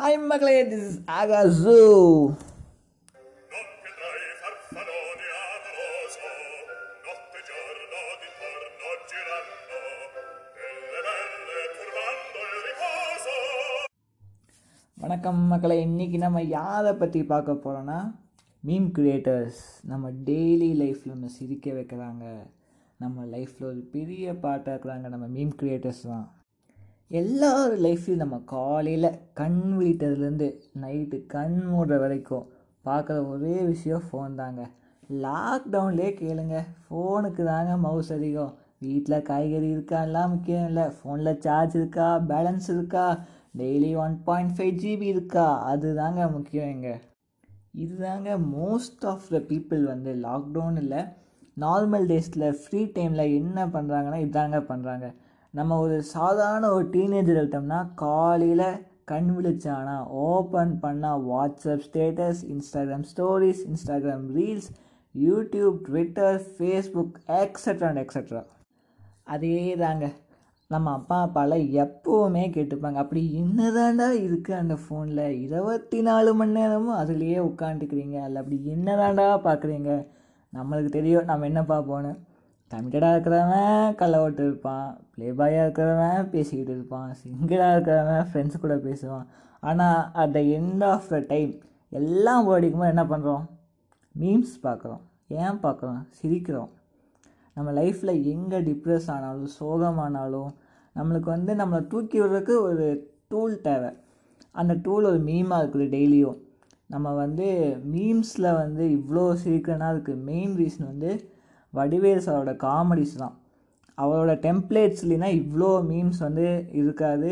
Hi மக்களே this is ஆகாசு வணக்கம் மக்களை இன்றைக்கி நம்ம யாரை பற்றி பார்க்க போகிறோன்னா மீம் கிரியேட்டர்ஸ் நம்ம டெய்லி லைஃப்பில் நம்ம சிரிக்க வைக்கிறாங்க. நம்ம லைஃப்பில் ஒரு பெரிய பாட்டாக இருக்கிறாங்க நம்ம மீம் கிரியேட்டர்ஸ் தான். எல்லார் லைஃப்லையும் நம்ம காலையில் கண் விழித்ததுலேருந்து நைட்டு கண் மூடுற வரைக்கும் பார்க்குற ஒரே விஷயம் ஃபோன் தாங்க. லாக்டவுன்லேயே கேளுங்க ஃபோனுக்கு தாங்க மவுஸ் அதிகம். வீட்டில் காய்கறி இருக்கா எல்லாம் முக்கியம் இல்லை. ஃபோனில் சார்ஜ் இருக்கா பேலன்ஸ் இருக்கா daily one point five GB இருக்கா அதுதாங்க முக்கியம் எங்கே இதுதாங்க மோஸ்ட் ஆஃப் த பீப்புள் வந்து லாக்டவுன் இல்லை நார்மல் டேஸில் ஃப்ரீ டைமில் என்ன பண்ணுறாங்கன்னா இதாங்க பண்ணுறாங்க நம்ம ஒரு சாதாரண ஒரு டீனேஜர் எடுத்தோம்னா காலையில் கண் விழிச்சானா ஓப்பன் பண்ணால் WhatsApp status Instagram stories Instagram reels YouTube Twitter Facebook extra and extra அதே தாங்க நம்ம அப்பா அப்பாலாம் எப்போவுமே கேட்டுப்பாங்க அப்படி என்னதாண்டா இருக்குது அந்த ஃபோனில் இருபத்தி நாலு மணி நேரமும் அதுலேயே உட்காந்துக்கிறீங்க அதில் அப்படி என்னதாண்டா பார்க்குறீங்க நம்மளுக்கு தெரியும் நம்ம என்ன பார்ப்போன்னு கமிட்டடாக இருக்கிறவன் கள்ள ஓட்டு இருப்பான் ப்ளே பாயாக இருக்கிறவன் பேசிக்கிட்டு இருப்பான் சிங்கிளாக இருக்கிறவன் ஃப்ரெண்ட்ஸ் கூட பேசுவான். ஆனால் at the end of the time எல்லாம் போடிக்கும்போது என்ன பண்ணுறோம் மீம்ஸ் பார்க்குறோம். ஏன் பார்க்குறோம்? சிரிக்கிறோம். நம்ம லைஃப்பில் எங்கே டிப்ரெஸ் ஆனாலும் சோகமானாலும் நம்மளுக்கு வந்து நம்மளை தூக்கி விடுறதுக்கு ஒரு டூல் தேவை. அந்த டூல் ஒரு மீமாக இருக்குது டெய்லியும் நம்ம வந்து மீம்ஸில் வந்து இவ்வளோ சிரிக்கிறனா அதுக்கு மெயின் ரீசன் வந்து வடிவேல் சாரோட காமெடிஸ் தான். அவரோட டெம்ப்ளேட்ஸ்லாம் இவ்வளோ மீம்ஸ் வந்து இருக்காது.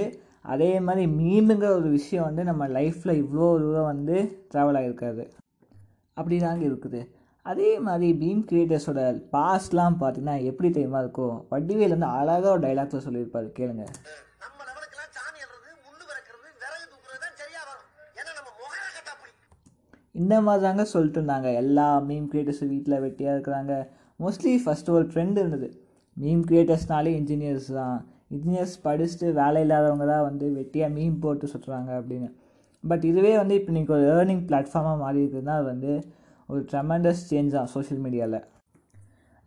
அதே மாதிரி மீமுங்கிற ஒரு விஷயம் வந்து நம்ம லைஃப்பில் இவ்வளோ தூரம் வந்து ட்ராவல் ஆகிருக்காது அப்படி தாங்க இருக்குது. அதே மாதிரி பீம் கிரியேட்டர்ஸோட பாஸ்ட்லாம் பார்த்தீங்கன்னா எப்படி தெரியுமா இருக்கும்? வடிவேல் வந்து அழகாக ஒரு டைலாக்ஸில் சொல்லியிருப்பாரு. கேளுங்க. இந்த மாதிரி தாங்க சொல்லிட்டு இருந்தாங்க. எல்லா மீம் கிரியேட்டர்ஸும் வீட்டில் வெட்டியாக இருக்கிறாங்க. மோஸ்ட்லி ஃபஸ்ட்டு ஒரு ட்ரெண்ட் இருந்தது. மீம் கிரியேட்டர்ஸ்னாலே இன்ஜினியர்ஸ் தான். இன்ஜினியர்ஸ் படிச்சுட்டு வேலை இல்லாதவங்க தான் வந்து வெட்டியாக மீம் போட்டு சுற்றுறாங்க அப்படின்னு. பட் இதுவே வந்து இப்போ இன்றைக்கி ஒரு ஏர்னிங் பிளாட்ஃபார்மாக மாறி இருக்குதுன்னா அது வந்து ஒரு ட்ரெமெண்டஸ் சேஞ்ச் தான் சோஷியல் மீடியாவில்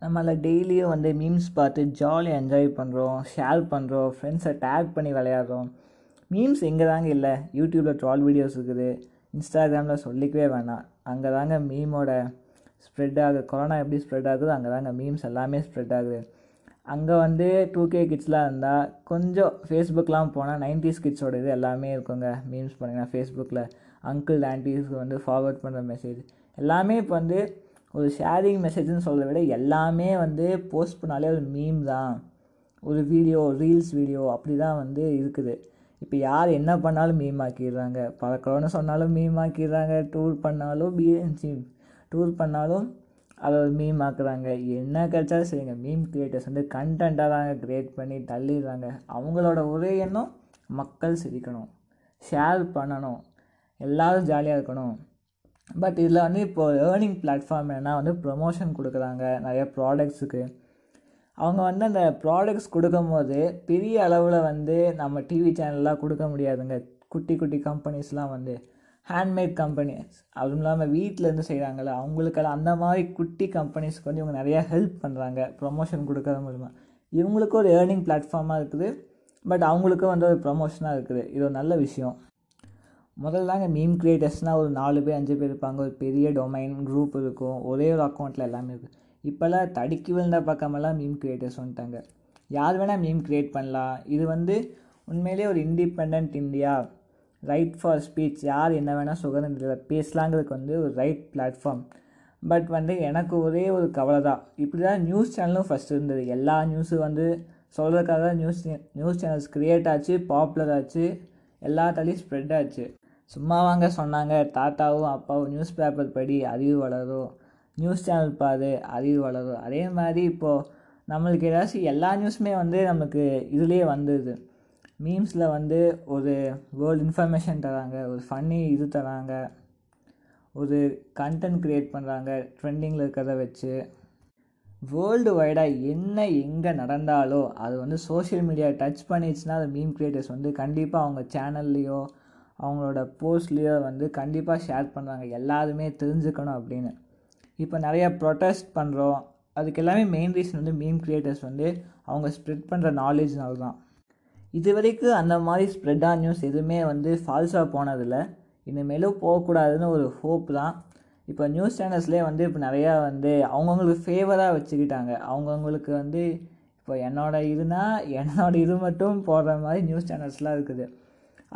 நம்மள டெய்லியும் வந்து மீம்ஸ் பார்த்து ஜாலியாக என்ஜாய் பண்ணுறோம் ஷேர் பண்ணுறோம் ஃப்ரெண்ட்ஸை டேக் பண்ணி விளையாடுறோம். மீம்ஸ் எங்கே தாங்க இல்லை? யூடியூப்பில் ட்ரால் வீடியோஸ் இருக்குது. இன்ஸ்டாகிராமில் சொல்லிக்கவே வேணாம். அங்கே தாங்க மீமோட ஸ்ப்ரெட் ஆகுது. கொரோனா எப்படி ஸ்ப்ரெட் ஆகுது அங்கே தாங்க மீம்ஸ் எல்லாமே ஸ்ப்ரெட் ஆகுது. அங்கே வந்து டூ கே கிட்ஸ்லாம் இருந்தால் கொஞ்சம் ஃபேஸ்புக்லாம் போனால் நைன்டிஸ் கிட்ஸோட இது எல்லாமே இருக்குங்க. மீம்ஸ் பண்ணிங்கன்னா ஃபேஸ்புக்கில் அங்கிள் ஆன்டிஸ்க்கு வந்து ஃபார்வர்ட் பண்ணுற மெசேஜ் எல்லாமே இப்போ வந்து ஒரு ஷேரிங் மெசேஜ்னு சொல்கிறத விட எல்லாமே வந்து போஸ்ட் பண்ணாலே ஒரு மீம் தான். ஒரு வீடியோ ரீல்ஸ் வீடியோ அப்படி தான் வந்து இருக்குது. இப்போ யார் என்ன பண்ணாலும் மீம் ஆக்கிடுறாங்க. பறக்கிறோன்னு சொன்னாலும் மீம் ஆக்கிடுறாங்க. டூர் பண்ணாலும் பிஎன்சி டூர் பண்ணாலும் அதை ஒரு மீம் ஆக்குறாங்க. என்ன கிடைச்சாலும் சரிங்க. மீம் கிரியேட்டர்ஸ் வந்து கண்டென்ட்டாக தாங்க க்ரியேட் பண்ணி தள்ளிடுறாங்க. அவங்களோட ஒரே எண்ணம் மக்கள் சிரிக்கணும். ஷேர் பண்ணணும். எல்லோரும் ஜாலியாக இருக்கணும். பட் இதில் வந்து இப்போ ஏர்னிங் பிளாட்ஃபார்ம் என்ன வந்து ப்ரொமோஷன் கொடுக்குறாங்க. நிறைய ப்ராடக்ட்ஸுக்கு அவங்க வந்து அந்த ப்ராடக்ட்ஸ் கொடுக்கும்போது பெரிய அளவில் வந்து நம்ம டிவி சேனல்லாம் கொடுக்க முடியாதுங்க. குட்டி குட்டி கம்பெனிஸ்லாம் வந்து. ஹேண்ட்மேட் கம்பெனிஸ் அதுவும் இல்லாமல் வீட்டிலேருந்து செய்கிறாங்கல்ல அவங்களுக்கெல்லாம் அந்த மாதிரி குட்டி கம்பெனிஸ்க்கு வந்து இவங்க நிறையா ஹெல்ப் பண்ணுறாங்க ப்ரொமோஷன் கொடுக்கறது மூலமாக இவங்களுக்கும் ஒரு ஏர்னிங் பிளாட்ஃபார்மாக இருக்குது பட் அவங்களுக்கும் வந்து ஒரு ப்ரொமோஷனாக இருக்குது. இது ஒரு நல்ல விஷயம். முதல்ல தாங்க மீம் க்ரியேட்டர்ஸ்னால் ஒரு நாலு பேர் அஞ்சு பேர் இருப்பாங்க. ஒரு பெரிய டொமைன் குரூப் இருக்கும். ஒரே ஒரு அக்கௌண்ட்டில் எல்லாமே இருக்குது இப்போல்லாம் தடுக்கி விழுந்த பக்கமெல்லாம் மீம் க்ரியேட்டர்ஸ் வந்துட்டாங்க. யார் வேணால் மீம் க்ரியேட் பண்ணலாம். இது வந்து உண்மையிலே ஒரு independent India right for speech யார் என்ன வேணால் சுதந்திரத்தில் பேசலாங்கிறதுக்கு வந்து ஒரு ரைட் பிளாட்ஃபார்ம் பட் வந்து எனக்கு ஒரே ஒரு கவலை தான் இப்படி தான் நியூஸ் சேனலும் ஃபஸ்ட் இருந்தது. எல்லா நியூஸும் வந்து சொல்கிறதுக்காக தான் நியூஸ் நியூஸ் சேனல்ஸ் க்ரியேட் ஆச்சு பாப்புலர் ஆச்சு எல்லாத்தாலையும் ஸ்ப்ரெட் ஆச்சு. சும்மா வாங்க சொன்னாங்க. தாத்தாவும் அப்பாவும் நியூஸ் பேப்பர் படி அறிவு வளரும். நியூஸ் சேனல் பாரு அறிவு வளரும். அதே மாதிரி இப்போது நம்மளுக்கு ஏதாச்சும் எல்லா நியூஸுமே வந்து நமக்கு இதுலேயே வந்துடுது மீம்ஸில் வந்து ஒரு வேர்ல்டு இன்ஃபர்மேஷன் தராங்க ஒரு ஃபன்னி இது தராங்க ஒரு கண்டென்ட் க்ரியேட் பண்ணுறாங்க ட்ரெண்டிங்கில் இருக்கிறத வச்சு. வேர்ல்டு வைடாக என்ன எங்கே நடந்தாலோ அது வந்து சோஷியல் மீடியா டச் பண்ணிடுச்சுன்னா அது மீம் க்ரியேட்டர்ஸ் வந்து கண்டிப்பாக அவங்க சேனல்லையோ அவங்களோட போஸ்ட்லேயோ வந்து கண்டிப்பாக ஷேர் பண்ணுறாங்க எல்லாருமே தெரிஞ்சுக்கணும் அப்படின்னு. இப்போ நிறைய ப்ரொட்டஸ்ட் பண்ணுறோம் அதுக்கு எல்லாமே மெயின் ரீசன் வந்து மீம் க்ரியேட்டர்ஸ் வந்து அவங்க ஸ்ப்ரெட் பண்ணுற நாலேஜ்னால தான் இது வரைக்கும் அந்த மாதிரி ஸ்ப்ரெட்டாக நியூஸ் எதுவுமே வந்து ஃபால்ஸாக போனதில்லை. இனிமேலும் போகக்கூடாதுன்னு ஒரு ஹோப் தான். இப்போ நியூஸ் சேனல்ஸ்லேயே வந்து இப்போ நிறையா வந்து அவங்கவுங்களுக்கு ஃபேவராக வச்சுக்கிட்டாங்க. அவங்கவுங்களுக்கு வந்து இப்போ என்னோட இதுனா என்னோட இது மட்டும் போடுற மாதிரி நியூஸ் சேனல்ஸ்லாம் இருக்குது.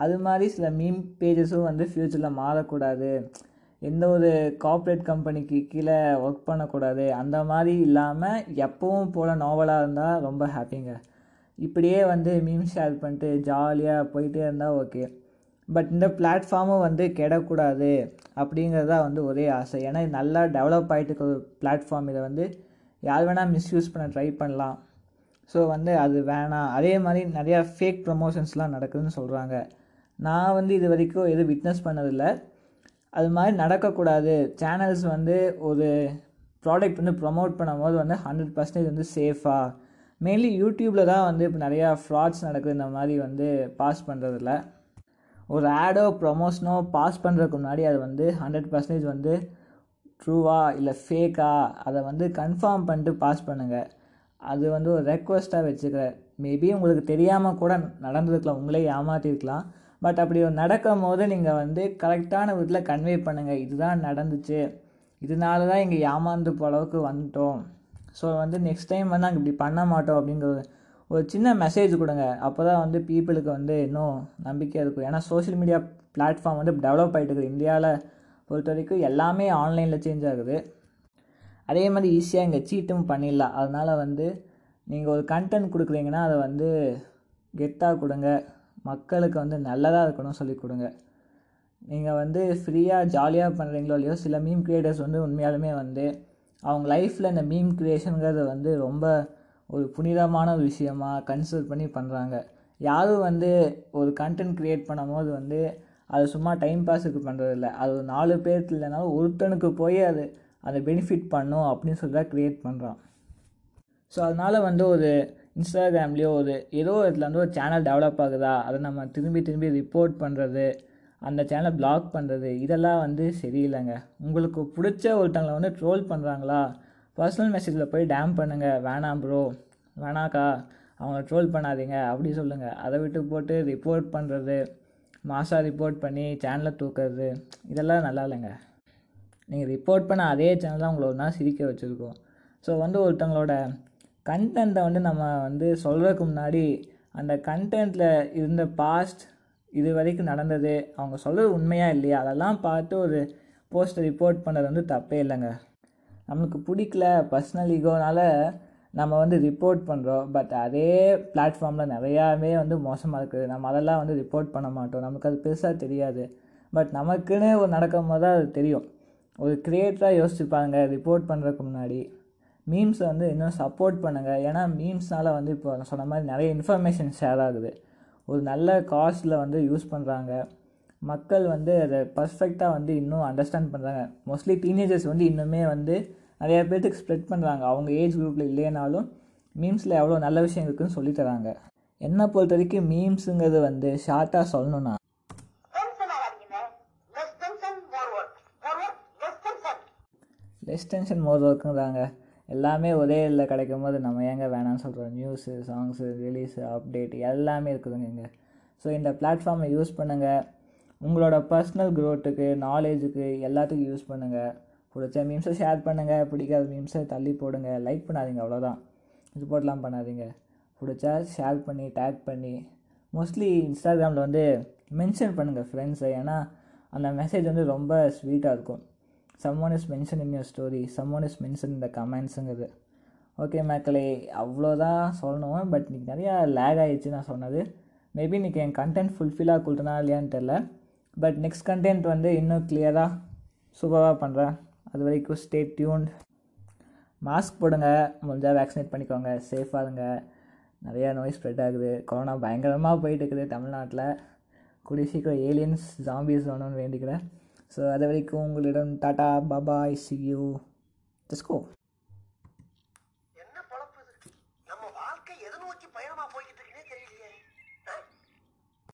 அது மாதிரி சில மீம் பேஜஸும் வந்து ஃப்யூச்சரில் மாறக்கூடாது. எந்த ஒரு கார்ப்பரேட் கம்பெனிக்கு கீழே ஒர்க் பண்ணக்கூடாது. அந்த மாதிரி இல்லாமல் எப்பவும் போல நாவலாக இருந்தால் ரொம்ப ஹாப்பிங்க இப்படியே வந்து மீம் ஷேர் பண்ணிட்டு ஜாலியாக போயிட்டே இருந்தால் ஓகே பட் இந்த பிளாட்ஃபார்மும் வந்து கெடக்கூடாது அப்படிங்கிறதா வந்து ஒரே ஆசை. ஏன்னா இது நல்லா டெவலப் ஆகிட்டு இருக்க ஒரு பிளாட்ஃபார்ம் இதை வந்து யார் வேணால் மிஸ்யூஸ் பண்ண ட்ரை பண்ணலாம். ஸோ வந்து அது வேணாம். அதே மாதிரி நிறையா ஃபேக் ப்ரமோஷன்ஸ்லாம் நடக்குதுன்னு சொல்கிறாங்க நான் வந்து இது வரைக்கும் எதுவும் விட்னஸ் பண்ணதில்லை. அது மாதிரி நடக்கக்கூடாது. சேனல்ஸ் வந்து ஒரு ப்ராடக்ட் வந்து ப்ரொமோட் பண்ணும்போது வந்து ஹண்ட்ரட் பர்சன்டேஜ் வந்து சேஃபாக மெயின்லி யூடியூப்பில் தான் வந்து இப்போ நிறையா ஃப்ராட்ஸ் நடக்குது இந்த மாதிரி வந்து பாஸ் பண்ணுறதில்ல ஒரு ஆடோ ப்ரொமோஷனோ பாஸ் பண்ணுறதுக்கு முன்னாடி அது வந்து ஹண்ட்ரட் பர்சன்டேஜ் வந்து ட்ரூவா இல்லை ஃபேக்கா அதை வந்து கன்ஃபார்ம் பண்ணிட்டு பாஸ் பண்ணுங்கள் அது வந்து ஒரு ரெக்வஸ்ட்டாக வச்சுக்கிறேன். மேபி உங்களுக்கு தெரியாமல் கூட நடந்திருக்கலாம். உங்களே ஏமாற்றிருக்கலாம் பட் அப்படி நடக்கும் போது நீங்கள் வந்து கரெக்டான விதத்தில் கன்வே பண்ணுங்கள் இதுதான் நடந்துச்சு. இதனால தான் இங்கே ஏமாந்து போகிற அளவுக்கு வந்துட்டோம். ஸோ வந்து நெக்ஸ்ட் டைம் வந்து நாங்கள் இப்படி பண்ண மாட்டோம் அப்படிங்கிற ஒரு- ஒரு சின்ன மெசேஜ் கொடுங்க. அப்போ தான் வந்து பீப்புளுக்கு வந்து இன்னும் நம்பிக்கையாக இருக்கும். ஏன்னா சோஷியல் மீடியா பிளாட்ஃபார்ம் வந்து டெவலப் ஆகிட்டு இருக்குது. இந்தியாவில் பொறுத்த வரைக்கும் எல்லாமே ஆன்லைனில் சேஞ்ச் ஆகுது. அதே மாதிரி ஈஸியாக இங்கே சீட்டும் பண்ணிடலாம். அதனால் வந்து நீங்கள் ஒரு கண்டென்ட் கொடுக்குறீங்கன்னா அதை வந்து கெத்தாக கொடுங்க. மக்களுக்கு வந்து நல்லதாக இருக்கணும் சொல்லி கொடுங்க. நீங்கள் வந்து ஃப்ரீயாக ஜாலியாக பண்ணுறீங்களோ இல்லையோ சில மீம் க்ரியேட்டர்ஸ் வந்து உண்மையாலுமே வந்து அவங்க லைஃப்பில் இந்த மீம் கிரியேஷனுங்கிறது வந்து ரொம்ப ஒரு புனிதமான ஒரு விஷயமா கன்சிடர் பண்ணி பண்ணுறாங்க யாரும் வந்து ஒரு கண்டென்ட் க்ரியேட் பண்ணும்போது வந்து அது சும்மா டைம் பாஸுக்கு பண்ணுறதில்ல அது ஒரு நாலு பேர்த்து இல்லைனாலும் ஒருத்தனுக்கு போய் அது அதை பெனிஃபிட் பண்ணும் அப்படின்னு சொல்லி தான் க்ரியேட் பண்ணுறான் ஸோ அதனால் வந்து ஒரு இன்ஸ்டாகிராம்லேயோ ஒரு ஏதோ ஒரு இடத்துல வந்து ஒரு சேனல் டெவலப் ஆகுதா? அதை நம்ம திரும்பி திரும்பி ரிப்போர்ட் பண்ணுறது அந்த சேனலை பிளாக் பண்ணுறது இதெல்லாம் வந்து சரியில்லைங்க. உங்களுக்கு பிடிச்ச ஒருத்தங்களை வந்து ட்ரோல் பண்ணுறாங்களா பர்சனல் மெசேஜில் போய் டேம் பண்ணுங்கள் வேணாம் ப்ரோ வேணாக்கா. அவங்கள ட்ரோல் பண்ணாதீங்க. அப்படி சொல்லுங்கள் அதை விட்டு போட்டு ரிப்போர்ட் பண்ணுறது மாசாக ரிப்போர்ட் பண்ணி சேனலை தூக்குறது இதெல்லாம் நல்லா இல்லைங்க. நீங்கள் ரிப்போர்ட் பண்ண அதே சேனல் தான் உங்களை ஒரு நாள் சிரிக்க வச்சுருக்கோம். ஸோ வந்து ஒருத்தங்களோட கண்டென்ட்டை வந்து நம்ம வந்து சொல்கிறதுக்கு முன்னாடி அந்த கண்டென்ட்டில் இருந்த பாஸ்ட் இது வரைக்கும் நடந்தது. அவங்க சொல்கிறது உண்மையாக இல்லையா? அதெல்லாம் பார்த்து ஒரு போஸ்ட்டை ரிப்போர்ட் பண்ணுறது வந்து தப்பே இல்லைங்க. நம்மளுக்கு பிடிக்கல. பர்சனல் ஈகோனால் நம்ம வந்து ரிப்போர்ட் பண்ணுறோம் பட் அதே பிளாட்ஃபார்மில் நிறையாவே வந்து மோசமாக இருக்குது. நம்ம அதெல்லாம் வந்து ரிப்போர்ட் பண்ண மாட்டோம். நமக்கு அது பெருசாக தெரியாது. பட் நமக்குன்னு ஒரு நடக்கும் போது தான் அது தெரியும். ஒரு க்ரியேட்டராக யோசிச்சு பாருங்க. ரிப்போர்ட் பண்ணுறதுக்கு முன்னாடி மீம்ஸை வந்து இன்னும் சப்போர்ட் பண்ணுங்கள் ஏன்னா மீம்ஸ்னால் வந்து இப்போ நான் சொன்ன மாதிரி நிறைய இன்ஃபர்மேஷன் ஷேர் ஆகுது. ஒரு நல்ல காஸ்ட்டில் வந்து யூஸ் பண்ணுறாங்க மக்கள் வந்து அதை பர்ஃபெக்டாக வந்து இன்னும் அண்டர்ஸ்டாண்ட் பண்ணுறாங்க மோஸ்ட்லி டீனேஜர்ஸ் வந்து இன்னுமே வந்து நிறைய பேர்த்துக்கு ஸ்ப்ரெட் பண்ணுறாங்க அவங்க ஏஜ் குரூப்பில் இல்லைனாலும் மீம்ஸில் எவ்வளோ நல்ல விஷயம் இருக்குன்னு சொல்லித் தராங்க. என்னை பொறுத்த வரைக்கும் மீம்ஸுங்கிறது வந்து ஷார்ட்டாக சொல்லணும்னா லெஸ் டென்ஷன் மோர் ஒர்க்குங்கிறாங்க எல்லாமே ஒரே இதில் கிடைக்கும் போது நம்ம ஏங்க வேணாம்னு சொல்கிறோம் நியூஸு சாங்ஸு ரிலீஸு அப்டேட் எல்லாமே இருக்குதுங்க இங்கே. ஸோ இந்த பிளாட்ஃபார்மை யூஸ் பண்ணுங்கள் உங்களோட பர்சனல் க்ரோத்துக்கு நாலேஜுக்கு எல்லாத்துக்கும் யூஸ் பண்ணுங்கள் பிடிச்ச மீம்ஸை ஷேர் பண்ணுங்கள் பிடிக்காத மீம்ஸை தள்ளி போடுங்க. லைக் பண்ணாதீங்க அவ்வளோதான் ரிப்போர்ட்லாம் பண்ணாதீங்க. பிடிச்சா ஷேர் பண்ணி டேக் பண்ணி. மோஸ்ட்லி இன்ஸ்டாகிராமில் வந்து மென்ஷன் பண்ணுங்கள் ஃப்ரெண்ட்ஸை ஏன்னா அந்த மெசேஜ் வந்து ரொம்ப ஸ்வீட்டாக இருக்கும். Someone is mention in your story someone is mention இந்த கமெண்ட்ஸுங்கிறது ஓகே மக்களே அவ்வளோதான் சொல்லணும் பட் இன்றைக்கி நிறையா லேக் ஆகிடுச்சு நான் சொன்னது. மேபி இன்றைக்கி என் கண்டென்ட் ஃபுல்ஃபில்லாக கொடுத்தனா இல்லையான்னு தெரில பட் நெக்ஸ்ட் கண்டென்ட் வந்து இன்னும் கிளியராக சூப்பராக பண்ணுறேன் அது வரைக்கும் ஸ்டே டியூன்ட் மாஸ்க் போடுங்க முடிஞ்சால் வேக்சினேட் பண்ணிக்கோங்க சேஃபாக இருங்க. நிறையா நோய் ஸ்ப்ரெட் ஆகுது. கொரோனா பயங்கரமாக போயிட்டு இருக்குது தமிழ்நாட்டில். கூடிய சீக்கிரம் ஏலியன்ஸ் ஜாம்பிஸ் வேணும்னு வேண்டிக்கிறேன். ஸோ அது வரைக்கும் உங்களிடம் tata bye bye see you ஜஸ்கோ